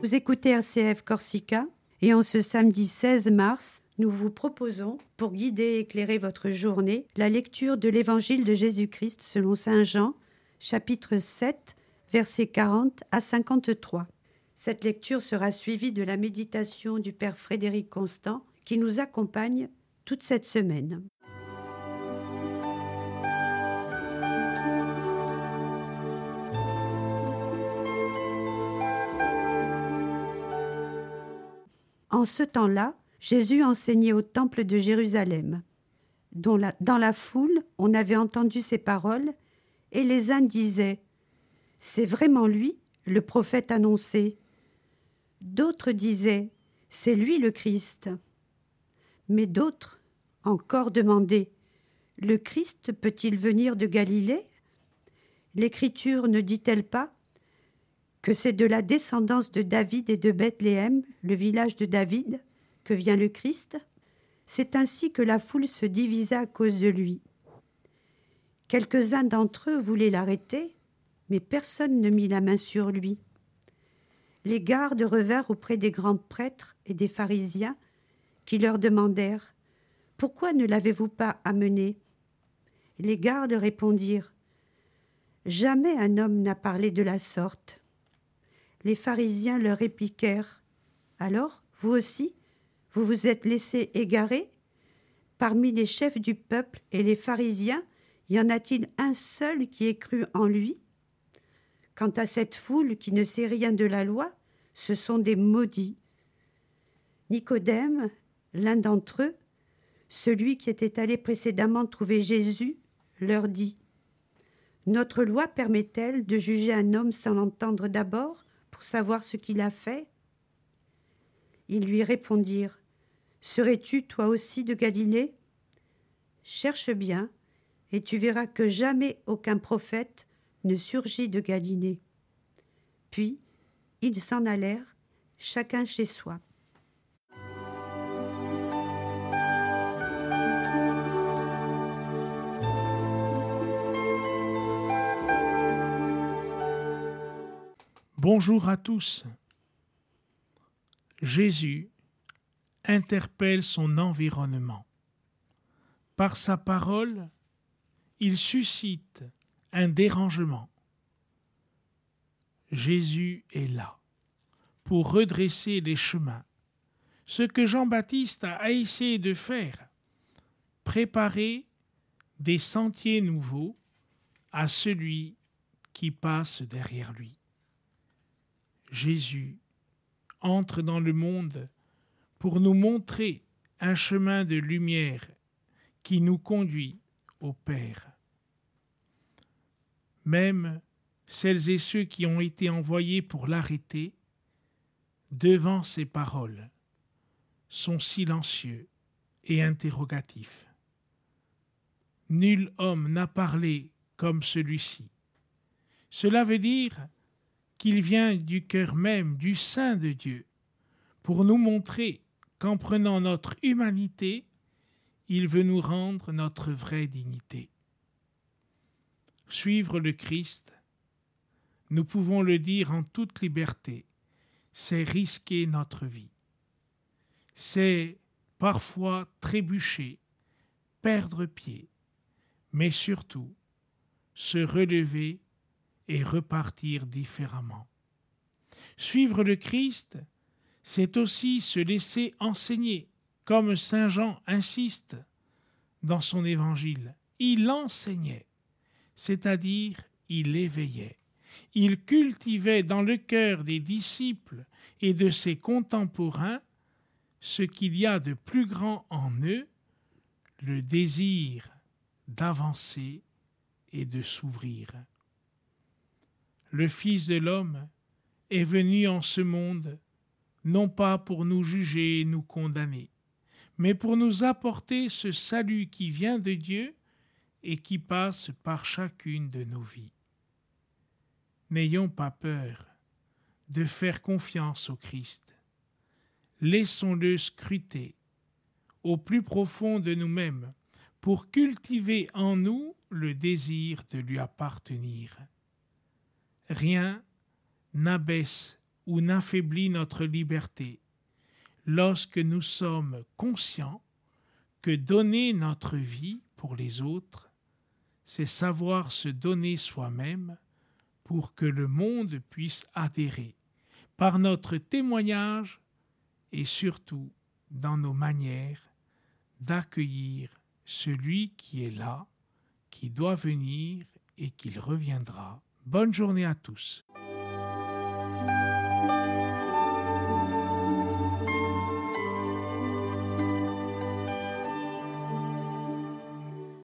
Vous écoutez RCF Corsica et en ce samedi 16 mars, nous vous proposons, pour guider et éclairer votre journée, la lecture de l'Évangile de Jésus-Christ selon Saint Jean, chapitre 7, versets 40 à 53. Cette lecture sera suivie de la méditation du Père Frédéric Constant qui nous accompagne toute cette semaine. En ce temps-là, Jésus enseignait au temple de Jérusalem. Dont la, dans la foule, on avait entendu ces paroles, et les uns disaient C'est vraiment lui, le prophète annoncé. D'autres disaient C'est lui le Christ. Mais d'autres encore demandaient Le Christ peut-il venir de Galilée? L'Écriture ne dit-elle pas que c'est de la descendance de David et de Bethléem, le village de David, que vient le Christ, c'est ainsi que la foule se divisa à cause de lui. Quelques-uns d'entre eux voulaient l'arrêter, mais personne ne mit la main sur lui. Les gardes revinrent auprès des grands prêtres et des pharisiens, qui leur demandèrent Pourquoi ne l'avez-vous pas amené? Les gardes répondirent Jamais un homme n'a parlé de la sorte. Les pharisiens leur répliquèrent. Alors, vous aussi, vous vous êtes laissé égarer? Parmi les chefs du peuple et les pharisiens, y en a-t-il un seul qui ait cru en lui? Quant à cette foule qui ne sait rien de la loi, ce sont des maudits. Nicodème, l'un d'entre eux, celui qui était allé précédemment trouver Jésus, leur dit Notre loi permet-elle de juger un homme sans l'entendre d'abord? Savoir ce qu'il a fait? Ils lui répondirent Serais-tu toi aussi de Galilée? Cherche bien, et tu verras que jamais aucun prophète ne surgit de Galilée. Puis ils s'en allèrent, chacun chez soi. Bonjour à tous. Jésus interpelle son environnement. Par sa parole, il suscite un dérangement. Jésus est là pour redresser les chemins. Ce que Jean-Baptiste a essayé de faire, préparer des sentiers nouveaux à celui qui passe derrière lui. Jésus entre dans le monde pour nous montrer un chemin de lumière qui nous conduit au Père. Même celles et ceux qui ont été envoyés pour l'arrêter, devant ces paroles, sont silencieux et interrogatifs. Nul homme n'a parlé comme celui-ci. Cela veut dire qu'il vient du cœur même, du sein de Dieu, pour nous montrer qu'en prenant notre humanité, il veut nous rendre notre vraie dignité. Suivre le Christ, nous pouvons le dire en toute liberté, c'est risquer notre vie. C'est parfois trébucher, perdre pied, mais surtout se relever et repartir différemment. Suivre le Christ, c'est aussi se laisser enseigner, comme Saint Jean insiste dans son évangile. Il enseignait, c'est-à-dire il éveillait. Il cultivait dans le cœur des disciples et de ses contemporains ce qu'il y a de plus grand en eux, le désir d'avancer et de s'ouvrir le Fils de l'homme, est venu en ce monde, non pas pour nous juger et nous condamner, mais pour nous apporter ce salut qui vient de Dieu et qui passe par chacune de nos vies. N'ayons pas peur de faire confiance au Christ. Laissons-le scruter au plus profond de nous-mêmes pour cultiver en nous le désir de lui appartenir rien n'abaisse ou n'affaiblit notre liberté, lorsque nous sommes conscients que donner notre vie pour les autres, c'est savoir se donner soi-même pour que le monde puisse adhérer par notre témoignage et surtout dans nos manières d'accueillir celui qui est là, qui doit venir et qu'il reviendra. Bonne journée à tous.